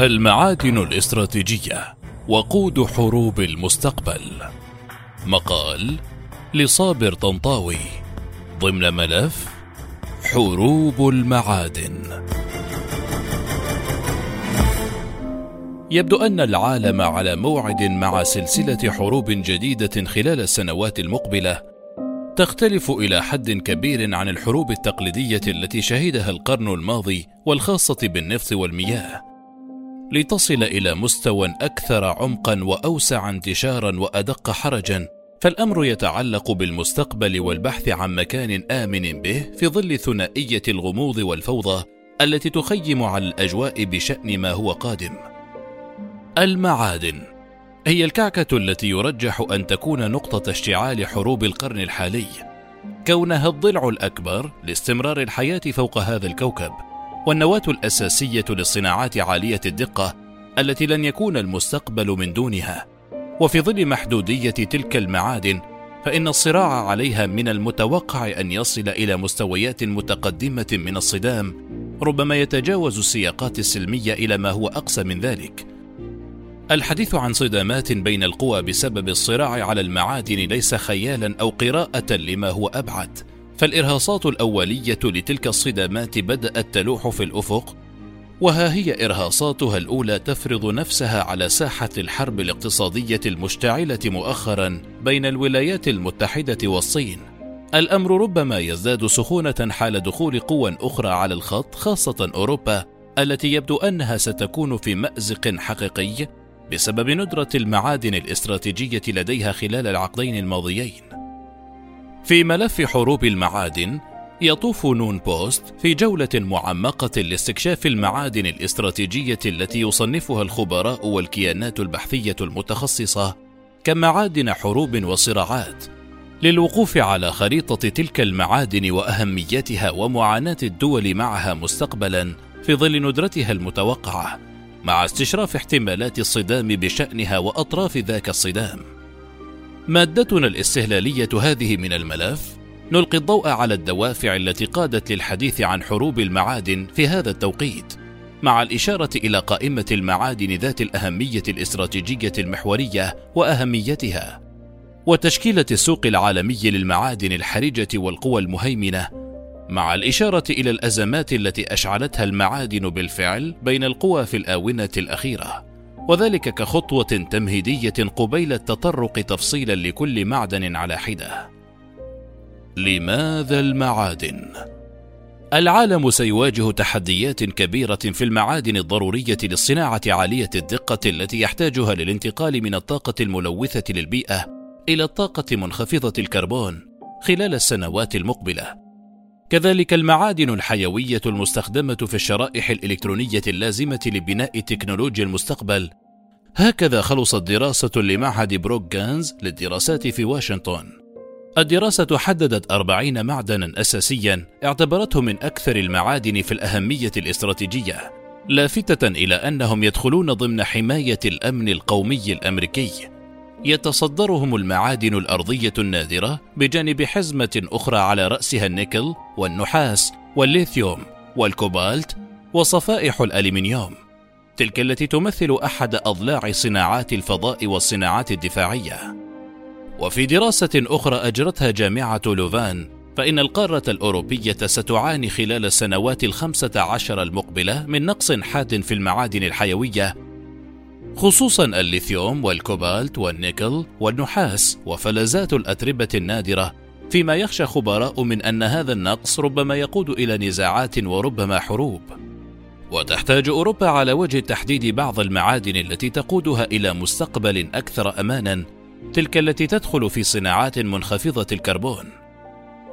المعادن الاستراتيجية وقود حروب المستقبل. مقال لصابر طنطاوي ضمن ملف حروب المعادن. يبدو أن العالم على موعد مع سلسلة حروب جديدة خلال السنوات المقبلة تختلف إلى حد كبير عن الحروب التقليدية التي شهدها القرن الماضي والخاصة بالنفط والمياه. لتصل إلى مستوى أكثر عمقا واوسع انتشارا وأدق حرجا. فالأمر يتعلق بالمستقبل والبحث عن مكان آمن به في ظل ثنائية الغموض والفوضى التي تخيم على الأجواء بشأن ما هو قادم. المعادن. هي الكعكة التي يرجح أن تكون نقطة اشتعال حروب القرن الحالي. كونها الضلع الأكبر لاستمرار الحياة فوق هذا الكوكب. والنواة الأساسية للصناعات عالية الدقة التي لن يكون المستقبل من دونها. وفي ظل محدودية تلك المعادن فإن الصراع عليها من المتوقع أن يصل إلى مستويات متقدمة من الصدام ربما يتجاوز السياقات السلمية إلى ما هو أقصى من ذلك. الحديث عن صدامات بين القوى بسبب الصراع على المعادن ليس خيالا أو قراءة لما هو أبعد. فالإرهاصات الأولية لتلك الصدامات بدأت تلوح في الأفق وها هي إرهاصاتها الأولى تفرض نفسها على ساحة الحرب الاقتصادية المشتعلة مؤخرا بين الولايات المتحدة والصين. الأمر ربما يزداد سخونة حال دخول قوى أخرى على الخط خاصة أوروبا التي يبدو أنها ستكون في مأزق حقيقي بسبب ندرة المعادن الاستراتيجية لديها خلال العقدين الماضيين. في ملف حروب المعادن يطوف نون بوست في جولة معمقة لاستكشاف المعادن الاستراتيجية التي يصنفها الخبراء والكيانات البحثية المتخصصة كمعادن حروب وصراعات للوقوف على خريطة تلك المعادن وأهميتها ومعاناة الدول معها مستقبلا في ظل ندرتها المتوقعة مع استشراف احتمالات الصدام بشأنها وأطراف ذاك الصدام. مادتنا الاستهلالية هذه من الملف نلقي الضوء على الدوافع التي قادت للحديث عن حروب المعادن في هذا التوقيت مع الإشارة إلى قائمة المعادن ذات الأهمية الاستراتيجية المحورية وأهميتها وتشكيلة السوق العالمي للمعادن الحرجة والقوى المهيمنة مع الإشارة إلى الأزمات التي أشعلتها المعادن بالفعل بين القوى في الآونة الأخيرة. وذلك كخطوة تمهيدية قبيل التطرق تفصيلا لكل معدن على حدة. لماذا المعادن؟ العالم سيواجه تحديات كبيرة في المعادن الضرورية للصناعة عالية الدقة التي يحتاجها للانتقال من الطاقة الملوثة للبيئة إلى الطاقة منخفضة الكربون خلال السنوات المقبلة. كذلك المعادن الحيوية المستخدمة في الشرائح الإلكترونية اللازمة لبناء تكنولوجيا المستقبل. هكذا خلصت دراسة لمعهد بروك جانز للدراسات في واشنطن. الدراسة حددت أربعين معدنا أساسيا اعتبرته من أكثر المعادن في الأهمية الاستراتيجية لافتة إلى أنهم يدخلون ضمن حماية الأمن القومي الأمريكي. يتصدرهم المعادن الأرضية النادرة بجانب حزمة أخرى على رأسها النيكل والنحاس والليثيوم والكوبالت وصفائح الألمنيوم. تلك التي تمثل أحد أضلاع صناعات الفضاء والصناعات الدفاعية. وفي دراسة أخرى أجرتها جامعة لوفان فإن القارة الأوروبية ستعاني خلال السنوات الخمسة عشر المقبلة من نقص حاد في المعادن الحيوية خصوصا الليثيوم والكوبالت والنيكل والنحاس وفلزات الأتربة النادرة فيما يخشى خبراء من أن هذا النقص ربما يقود إلى نزاعات وربما حروب. وتحتاج أوروبا على وجه التحديد بعض المعادن التي تقودها إلى مستقبل أكثر أمانا تلك التي تدخل في صناعات منخفضة الكربون.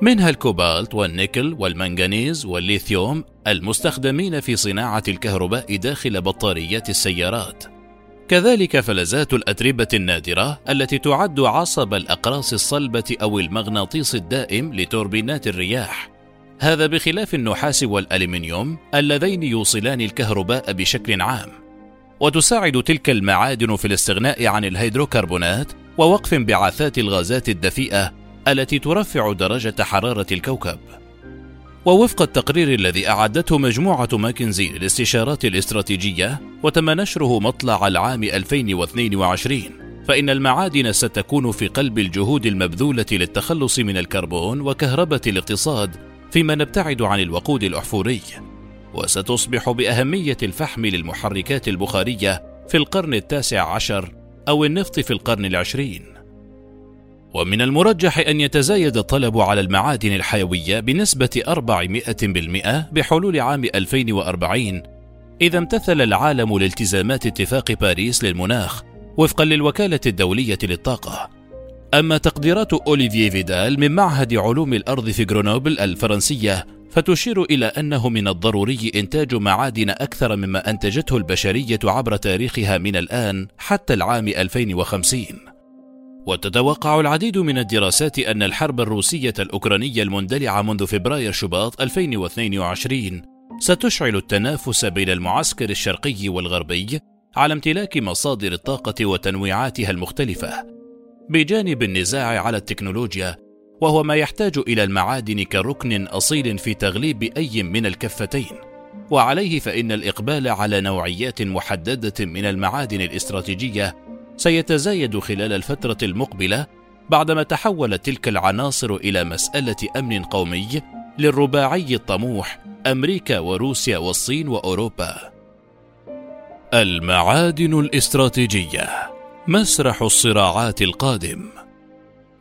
منها الكوبالت والنيكل والمنغنيز والليثيوم المستخدمين في صناعة الكهرباء داخل بطاريات السيارات. كذلك فلزات الأتربة النادرة التي تعد عصب الأقراص الصلبة أو المغناطيس الدائم لتوربينات الرياح هذا بخلاف النحاس والألمنيوم اللذين يوصلان الكهرباء بشكل عام وتساعد تلك المعادن في الاستغناء عن الهيدروكربونات ووقف انبعاثات الغازات الدفيئة التي ترفع درجة حرارة الكوكب. ووفق التقرير الذي أعدته مجموعة ماكنزي للاستشارات الاستراتيجية وتم نشره مطلع العام 2022 فإن المعادن ستكون في قلب الجهود المبذولة للتخلص من الكربون وكهربة الاقتصاد فيما نبتعد عن الوقود الأحفوري. وستصبح بأهمية الفحم للمحركات البخارية في القرن التاسع عشر أو النفط في القرن العشرين. ومن المرجح أن يتزايد الطلب على المعادن الحيوية بنسبة 400% بحلول عام 2040 إذا امتثل العالم لالتزامات اتفاق باريس للمناخ وفقا للوكالة الدولية للطاقة. أما تقديرات أوليفييه فيدال من معهد علوم الأرض في غرونوبل الفرنسية فتشير إلى أنه من الضروري إنتاج معادن أكثر مما أنتجته البشرية عبر تاريخها من الآن حتى العام 2050 وتتوقع العديد من الدراسات أن الحرب الروسية الأوكرانية المندلعة منذ فبراير شباط 2022 ستشعل التنافس بين المعسكر الشرقي والغربي على امتلاك مصادر الطاقة وتنويعاتها المختلفة. بجانب النزاع على التكنولوجيا وهو ما يحتاج إلى المعادن كركن أصيل في تغليب أي من الكفتين. وعليه فإن الإقبال على نوعيات محددة من المعادن الاستراتيجية سيتزايد خلال الفترة المقبلة بعدما تحولت تلك العناصر إلى مسألة أمن قومي للرباعي الطموح أمريكا وروسيا والصين وأوروبا. المعادن الاستراتيجية مسرح الصراعات القادم.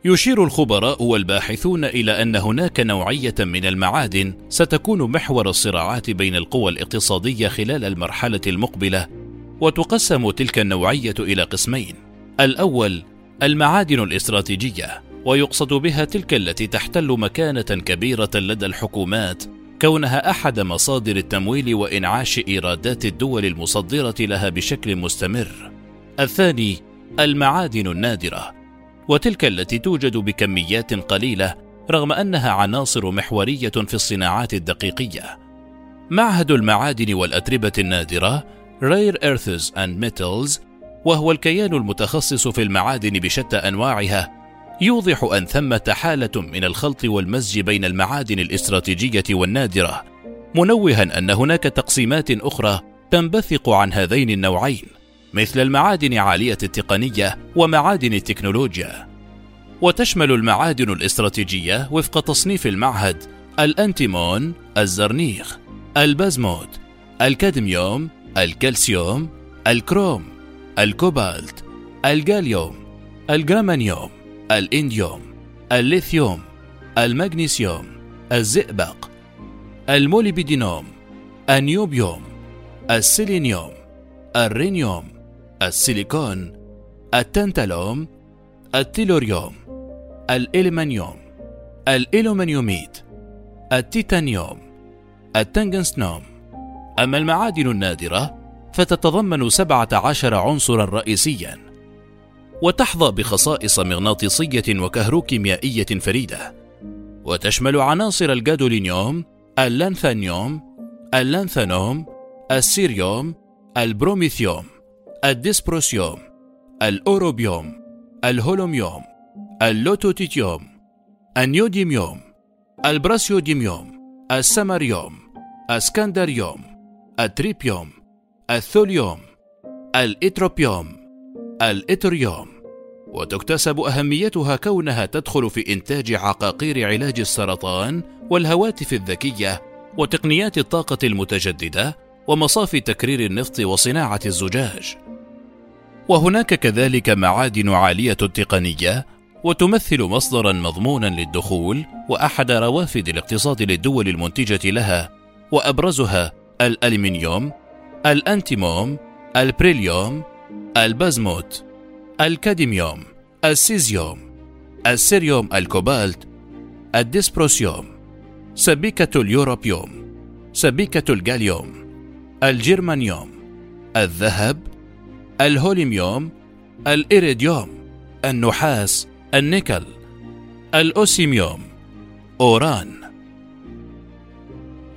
يشير الخبراء والباحثون إلى أن هناك نوعية من المعادن ستكون محور الصراعات بين القوى الاقتصادية خلال المرحلة المقبلة وتقسم تلك النوعية إلى قسمين. الأول المعادن الاستراتيجية ويقصد بها تلك التي تحتل مكانة كبيرة لدى الحكومات كونها أحد مصادر التمويل وإنعاش إيرادات الدول المصدرة لها بشكل مستمر. الثاني المعادن النادرة وتلك التي توجد بكميات قليلة رغم أنها عناصر محورية في الصناعات الدقيقية. معهد المعادن والأتربة النادرة Rare Earths and Metals وهو الكيان المتخصص في المعادن بشتى أنواعها يوضح أن ثمة حالة من الخلط والمزج بين المعادن الاستراتيجية والنادرة منوها أن هناك تقسيمات أخرى تنبثق عن هذين النوعين مثل المعادن عالية التقنية ومعادن التكنولوجيا. وتشمل المعادن الاستراتيجية وفق تصنيف المعهد الأنتيمون، الزرنيخ، البازموت، الكادميوم، الكالسيوم، الكروم، الكوبالت، الجاليوم، الجرامانيوم، الإنديوم، الليثيوم، المغنيسيوم، الزئبق، الموليبيدينوم، النيوبيوم، السيلينيوم، الرينيوم، السيليكون التنتالوم التيلوريوم الإلمنيوم الإلومنيوميت التيتانيوم التنجنسنوم أما المعادن النادرة فتتضمن سبعة عشر عنصرا رئيسيا وتحظى بخصائص مغناطيسية وكهروكيميائية فريدة وتشمل عناصر الجادولينيوم اللانثانيوم اللانثانوم السيريوم البروميثيوم الديسبروسيوم الأوروبيوم الهولوميوم اللوتيتيوم النيوديميوم البراسيوديميوم السماريوم السكانديوم التيربيوم الثوليوم الإتروبيوم الإتريوم وتكتسب أهميتها كونها تدخل في إنتاج عقاقير علاج السرطان والهواتف الذكية وتقنيات الطاقة المتجددة ومصافي تكرير النفط وصناعة الزجاج. وهناك كذلك معادن عالية التقنية وتمثل مصدرا مضمونا للدخول وأحد روافد الاقتصاد للدول المنتجة لها وأبرزها الألمنيوم، الأنتيمون، البريليوم، البزموت، الكاديميوم، السيزيوم، السيريوم الكوبالت، الديسبروسيوم، سبيكة اليوروبيوم، سبيكة الجاليوم، الجرمانيوم الذهب الهولميوم الإيريديوم النحاس النيكل الأوسيميوم أوران.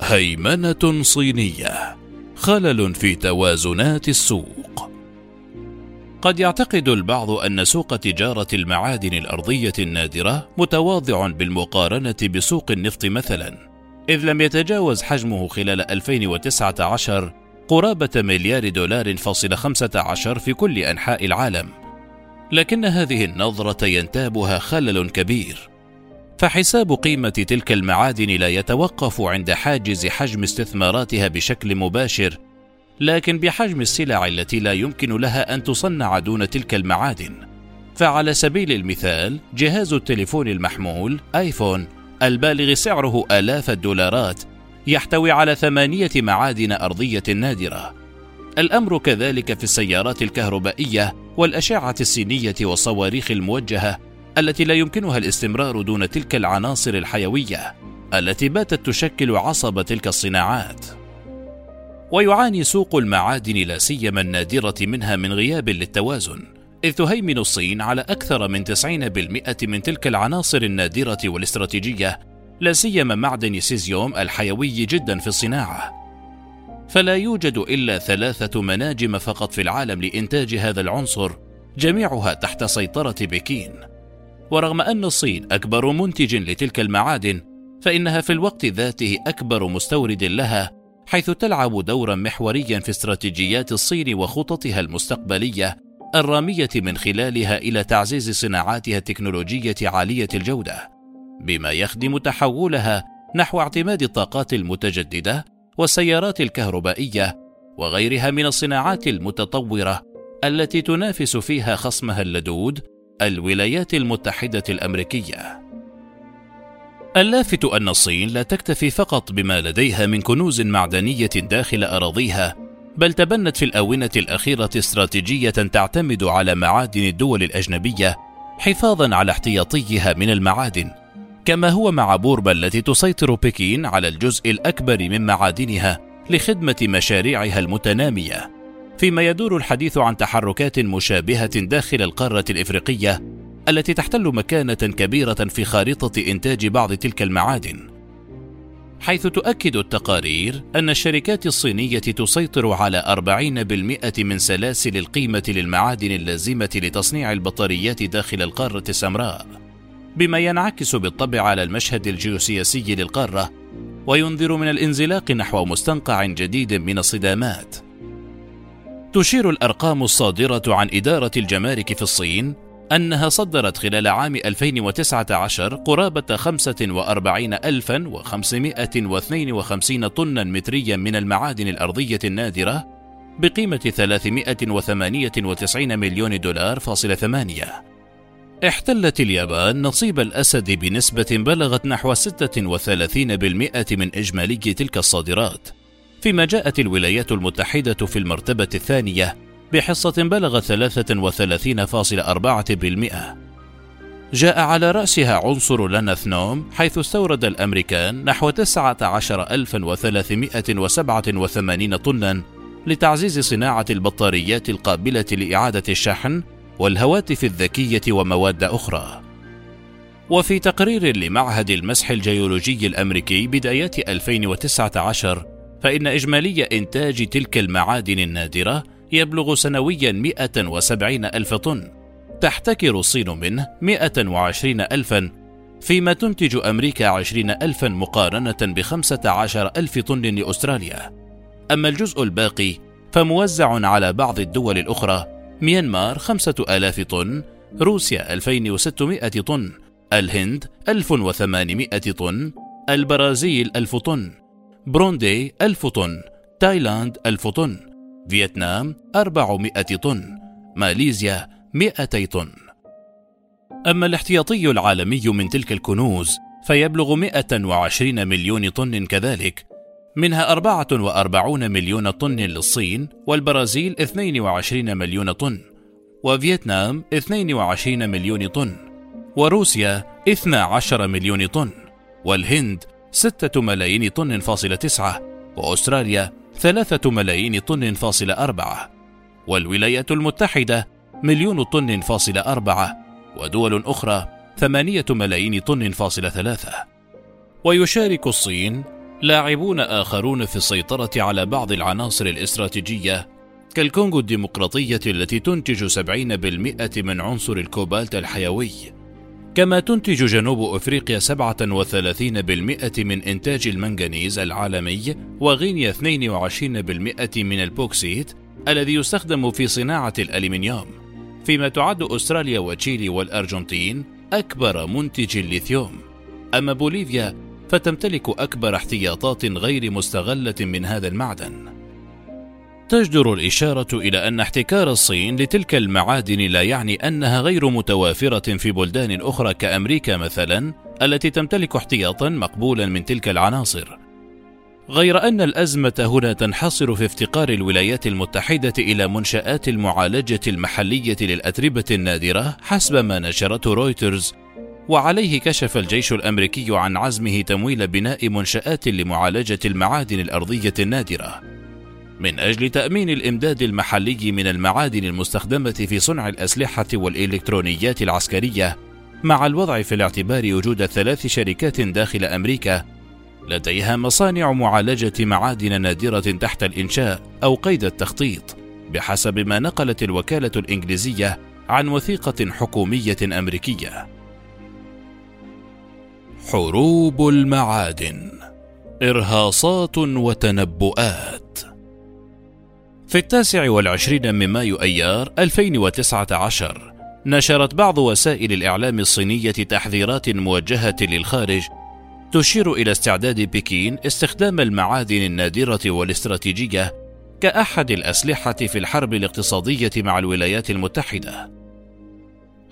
هيمنة صينية خلل في توازنات السوق. قد يعتقد البعض أن سوق تجارة المعادن الأرضية النادرة متواضع بالمقارنة بسوق النفط مثلا إذ لم يتجاوز حجمه خلال 2019 قرابة مليار دولار فاصل 15 في كل أنحاء العالم. لكن هذه النظرة ينتابها خلل كبير. فحساب قيمة تلك المعادن لا يتوقف عند حاجز حجم استثماراتها بشكل مباشر لكن بحجم السلع التي لا يمكن لها أن تصنع دون تلك المعادن. فعلى سبيل المثال جهاز التليفون المحمول آيفون البالغ سعره آلاف الدولارات يحتوي على ثمانية معادن أرضية نادرة. الأمر كذلك في السيارات الكهربائية والأشعة السينية والصواريخ الموجهة التي لا يمكنها الاستمرار دون تلك العناصر الحيوية التي باتت تشكل عصب تلك الصناعات. ويعاني سوق المعادن لا سيما النادرة منها من غياب للتوازن إذ تهيمن الصين على أكثر من 90% من تلك العناصر النادرة والاستراتيجية لا سيما معدن سيزيوم الحيوي جدا في الصناعة. فلا يوجد إلا ثلاثة مناجم فقط في العالم لإنتاج هذا العنصر جميعها تحت سيطرة بكين. ورغم أن الصين أكبر منتج لتلك المعادن فإنها في الوقت ذاته أكبر مستورد لها حيث تلعب دورا محوريا في استراتيجيات الصين وخططها المستقبلية الرامية من خلالها إلى تعزيز صناعاتها التكنولوجية عالية الجودة. بما يخدم تحولها نحو اعتماد الطاقات المتجددة والسيارات الكهربائية وغيرها من الصناعات المتطورة التي تنافس فيها خصمها اللدود الولايات المتحدة الأمريكية. اللافت أن الصين لا تكتفي فقط بما لديها من كنوز معدنية داخل أراضيها، بل تبنت في الآونة الأخيرة استراتيجية تعتمد على معادن الدول الأجنبية حفاظا على احتياطيها من المعادن، كما هو مع بوربا التي تسيطر بكين على الجزء الأكبر من معادنها لخدمة مشاريعها المتنامية، فيما يدور الحديث عن تحركات مشابهة داخل القارة الإفريقية التي تحتل مكانة كبيرة في خارطة إنتاج بعض تلك المعادن. حيث تؤكد التقارير أن الشركات الصينية تسيطر على 40% من سلاسل القيمة للمعادن اللازمة لتصنيع البطاريات داخل القارة السمراء، بما ينعكس بالطبع على المشهد الجيوسياسي للقارة، وينذر من الانزلاق نحو مستنقع جديد من الصدامات. تشير الأرقام الصادرة عن إدارة الجمارك في الصين أنها صدرت خلال عام 2019 قرابة 45552 طنا متريا من المعادن الأرضية النادرة بقيمة 398 مليون دولار فاصل ثمانية. احتلت اليابان نصيب الأسد بنسبة بلغت نحو 36% من إجمالي تلك الصادرات. فيما جاءت الولايات المتحدة في المرتبة الثانية بحصة بلغت 33.4% جاء على رأسها عنصر لاناثنوم حيث استورد الأمريكان نحو 19387 طنا لتعزيز صناعة البطاريات القابلة لإعادة الشحن والهواتف الذكية ومواد أخرى. وفي تقرير لمعهد المسح الجيولوجي الأمريكي بدايات 2019 فإن إجمالي إنتاج تلك المعادن النادرة يبلغ سنويا 170 ألف طن. تحتكر الصين منه 120 ألفا فيما تنتج أمريكا 20 ألفا مقارنة ب 15 ألف طن لأستراليا. أما الجزء الباقي فموزع على بعض الدول الأخرى ميانمار 5000 طن روسيا 2600 طن الهند 1800 طن البرازيل 1000 طن. بروندي 1000 طن تايلاند 1000 طن فيتنام 400 طن ماليزيا 200 طن. أما الاحتياطي العالمي من تلك الكنوز فيبلغ 120 مليون طن كذلك منها 44 مليون طن للصين والبرازيل 22 مليون طن وفيتنام 22 مليون طن وروسيا 12 مليون طن والهند 6 ملايين طن فاصلة تسعة وأستراليا ثلاثة ملايين طن فاصل أربعة والولايات المتحدة مليون طن فاصل أربعة ودول أخرى ثمانية ملايين طن فاصل ثلاثة. ويشارك الصين لاعبون آخرون في السيطرة على بعض العناصر الاستراتيجية كالكونغو الديمقراطية التي تنتج سبعين بالمئة من عنصر الكوبالت الحيوي. كما تنتج جنوب أفريقيا 37% من إنتاج المنغنيز العالمي وغينيا 22% من البوكسيت الذي يستخدم في صناعة الألمنيوم. فيما تعد أستراليا وتشيلي والأرجنتين أكبر منتج الليثيوم. أما بوليفيا فتمتلك أكبر احتياطات غير مستغلة من هذا المعدن. تجدر الإشارة إلى أن احتكار الصين لتلك المعادن لا يعني أنها غير متوافرة في بلدان أخرى كأمريكا مثلا التي تمتلك احتياطا مقبولا من تلك العناصر. غير أن الأزمة هنا تنحصر في افتقار الولايات المتحدة إلى منشآت المعالجة المحلية للأتربة النادرة حسب ما نشرته رويترز وعليه كشف الجيش الأمريكي عن عزمه تمويل بناء منشآت لمعالجة المعادن الأرضية النادرة. من أجل تأمين الإمداد المحلي من المعادن المستخدمة في صنع الأسلحة والإلكترونيات العسكرية مع الوضع في الاعتبار وجود ثلاث شركات داخل أمريكا لديها مصانع معالجة معادن نادرة تحت الإنشاء أو قيد التخطيط بحسب ما نقلت الوكالة الإنجليزية عن وثيقة حكومية أمريكية. حروب المعادن إرهاصات وتنبؤات في التاسع والعشرين من مايو أيار 2019 نشرت بعض وسائل الإعلام الصينية تحذيرات موجهة للخارج تشير إلى استعداد بكين استخدام المعادن النادرة والاستراتيجية كأحد الأسلحة في الحرب الاقتصادية مع الولايات المتحدة.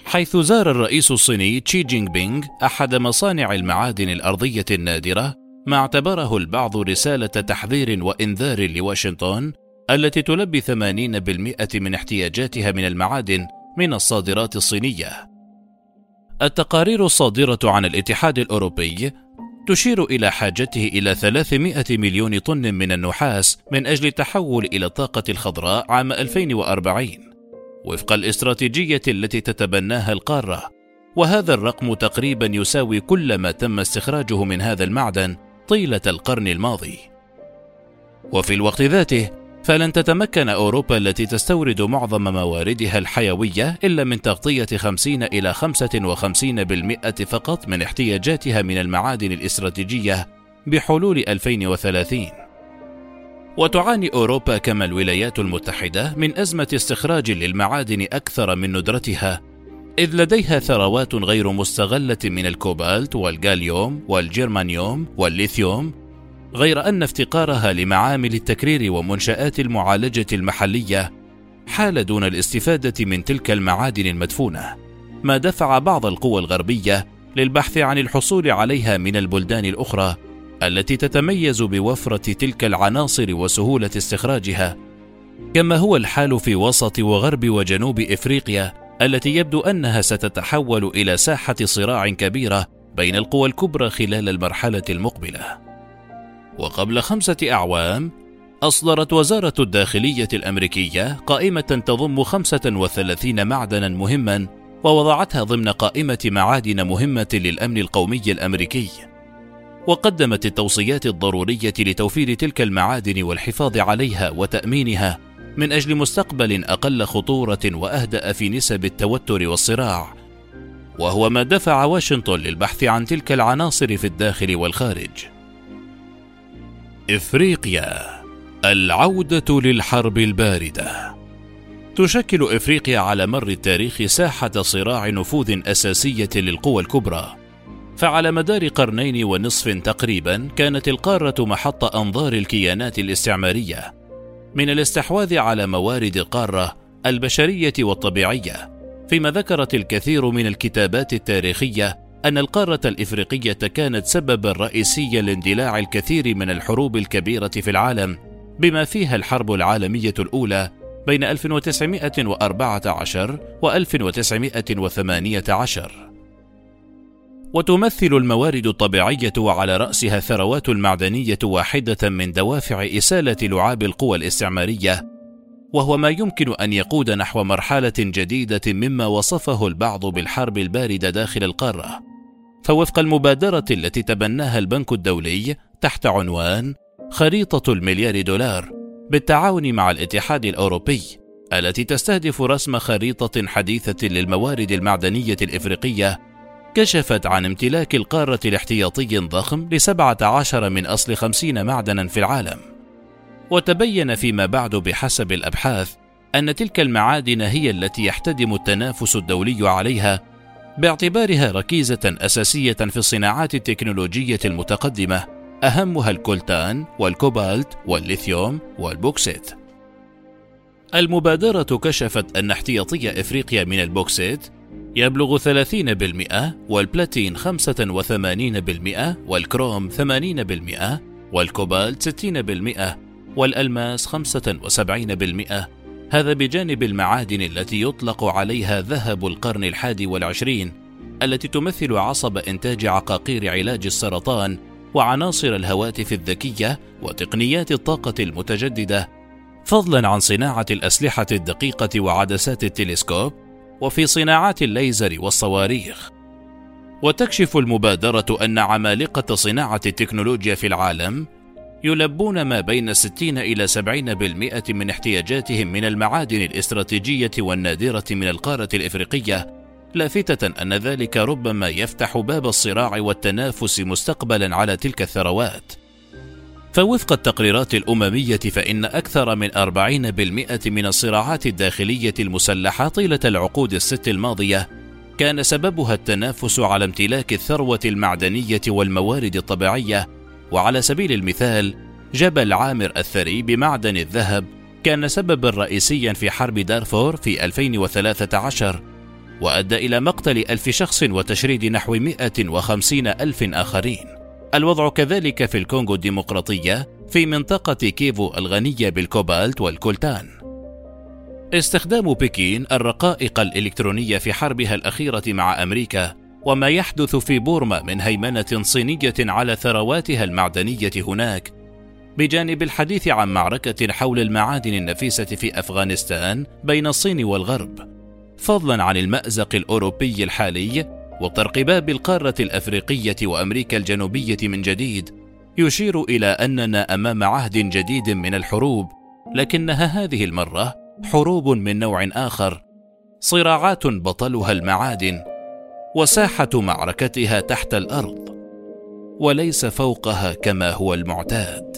حيث زار الرئيس الصيني تشي جينغ بينغ أحد مصانع المعادن الأرضية النادرة ما اعتبره البعض رسالة تحذير وإنذار لواشنطن التي تلبي 80% من احتياجاتها من المعادن من الصادرات الصينية. التقارير الصادرة عن الاتحاد الأوروبي تشير إلى حاجته إلى 300 مليون طن من النحاس من أجل التحول إلى الطاقة الخضراء عام 2040 وفق الاستراتيجية التي تتبناها القارة وهذا الرقم تقريبا يساوي كل ما تم استخراجه من هذا المعدن طيلة القرن الماضي وفي الوقت ذاته فلن تتمكن أوروبا التي تستورد معظم مواردها الحيوية إلا من تغطية 50 إلى 55% فقط من احتياجاتها من المعادن الاستراتيجية بحلول 2030 وتعاني أوروبا كما الولايات المتحدة من أزمة استخراج للمعادن أكثر من ندرتها إذ لديها ثروات غير مستغلة من الكوبالت والجاليوم والجرمانيوم والليثيوم غير أن افتقارها لمعامل التكرير ومنشآت المعالجة المحلية حال دون الاستفادة من تلك المعادن المدفونة ما دفع بعض القوى الغربية للبحث عن الحصول عليها من البلدان الأخرى التي تتميز بوفرة تلك العناصر وسهولة استخراجها. كما هو الحال في وسط وغرب وجنوب إفريقيا التي يبدو أنها ستتحول إلى ساحة صراع كبيرة بين القوى الكبرى خلال المرحلة المقبلة. وقبل خمسة أعوام أصدرت وزارة الداخلية الأمريكية قائمة تضم 35 معدنا مهما ووضعتها ضمن قائمة معادن مهمة للأمن القومي الأمريكي. وقدمت التوصيات الضرورية لتوفير تلك المعادن والحفاظ عليها وتأمينها من أجل مستقبل أقل خطورة وأهدأ في نسب التوتر والصراع. وهو ما دفع واشنطن للبحث عن تلك العناصر في الداخل والخارج. إفريقيا العودة للحرب الباردة. تشكل إفريقيا على مر التاريخ ساحة صراع نفوذ أساسية للقوى الكبرى. فعلى مدار قرنين ونصف تقريبا كانت القارة محط أنظار الكيانات الاستعمارية. من الاستحواذ على موارد القاره البشرية والطبيعية فيما ذكرت الكثير من الكتابات التاريخية أن القارة الإفريقية كانت سببا رئيسيا لاندلاع الكثير من الحروب الكبيرة في العالم بما فيها الحرب العالمية الأولى بين 1914 و 1918 وتمثل الموارد الطبيعية وعلى رأسها الثروات المعدنية واحدة من دوافع إسالة لعاب القوى الاستعمارية وهو ما يمكن أن يقود نحو مرحلة جديدة مما وصفه البعض بالحرب الباردة داخل القارة. فوفق المبادرة التي تبناها البنك الدولي تحت عنوان خريطة المليار دولار بالتعاون مع الاتحاد الأوروبي التي تستهدف رسم خريطة حديثة للموارد المعدنية الإفريقية كشفت عن امتلاك القارة لاحتياطي ضخم لسبعة عشر من أصل خمسين معدنا في العالم. وتبين فيما بعد بحسب الأبحاث أن تلك المعادن هي التي يحتدم التنافس الدولي عليها باعتبارها ركيزة أساسية في الصناعات التكنولوجية المتقدمة أهمها الكولتان والكوبالت والليثيوم والبوكسيت. المبادرة كشفت أن احتياطي إفريقيا من البوكسيت يبلغ 30% والبلاتين 85% والكروم 80% والكوبالت 60% والألماس 75% هذا بجانب المعادن التي يطلق عليها ذهب القرن الحادي والعشرين التي تمثل عصب إنتاج عقاقير علاج السرطان وعناصر الهواتف الذكية وتقنيات الطاقة المتجددة. فضلا عن صناعة الأسلحة الدقيقة وعدسات التلسكوب وفي صناعات الليزر والصواريخ. وتكشف المبادرة أن عمالقة صناعة التكنولوجيا في العالم يلبون ما بين 60 إلى 70% من احتياجاتهم من المعادن الاستراتيجية والنادرة من القارة الإفريقية، لافتة أن ذلك ربما يفتح باب الصراع والتنافس مستقبلا على تلك الثروات. فوفق التقريرات الأممية فإن أكثر من 40% من الصراعات الداخلية المسلحة طيلة العقود الست الماضية كان سببها التنافس على امتلاك الثروة المعدنية والموارد الطبيعية وعلى سبيل المثال جبل عامر الثري بمعدن الذهب كان سببا رئيسيا في حرب دارفور في 2013 وأدى إلى مقتل ألف شخص وتشريد نحو 150 ألف آخرين. الوضع كذلك في الكونغو الديمقراطية في منطقة كيفو الغنية بالكوبالت والكولتان. استخدام بكين الرقائق الإلكترونية في حربها الأخيرة مع أمريكا وما يحدث في بورما من هيمنة صينية على ثرواتها المعدنية هناك بجانب الحديث عن معركة حول المعادن النفيسة في أفغانستان بين الصين والغرب فضلا عن المأزق الأوروبي الحالي وطرق باب القارة الأفريقية وأمريكا الجنوبية من جديد يشير إلى أننا أمام عهد جديد من الحروب لكنها هذه المرة حروب من نوع آخر صراعات بطلها المعادن. وساحة معركتها تحت الأرض وليس فوقها كما هو المعتاد.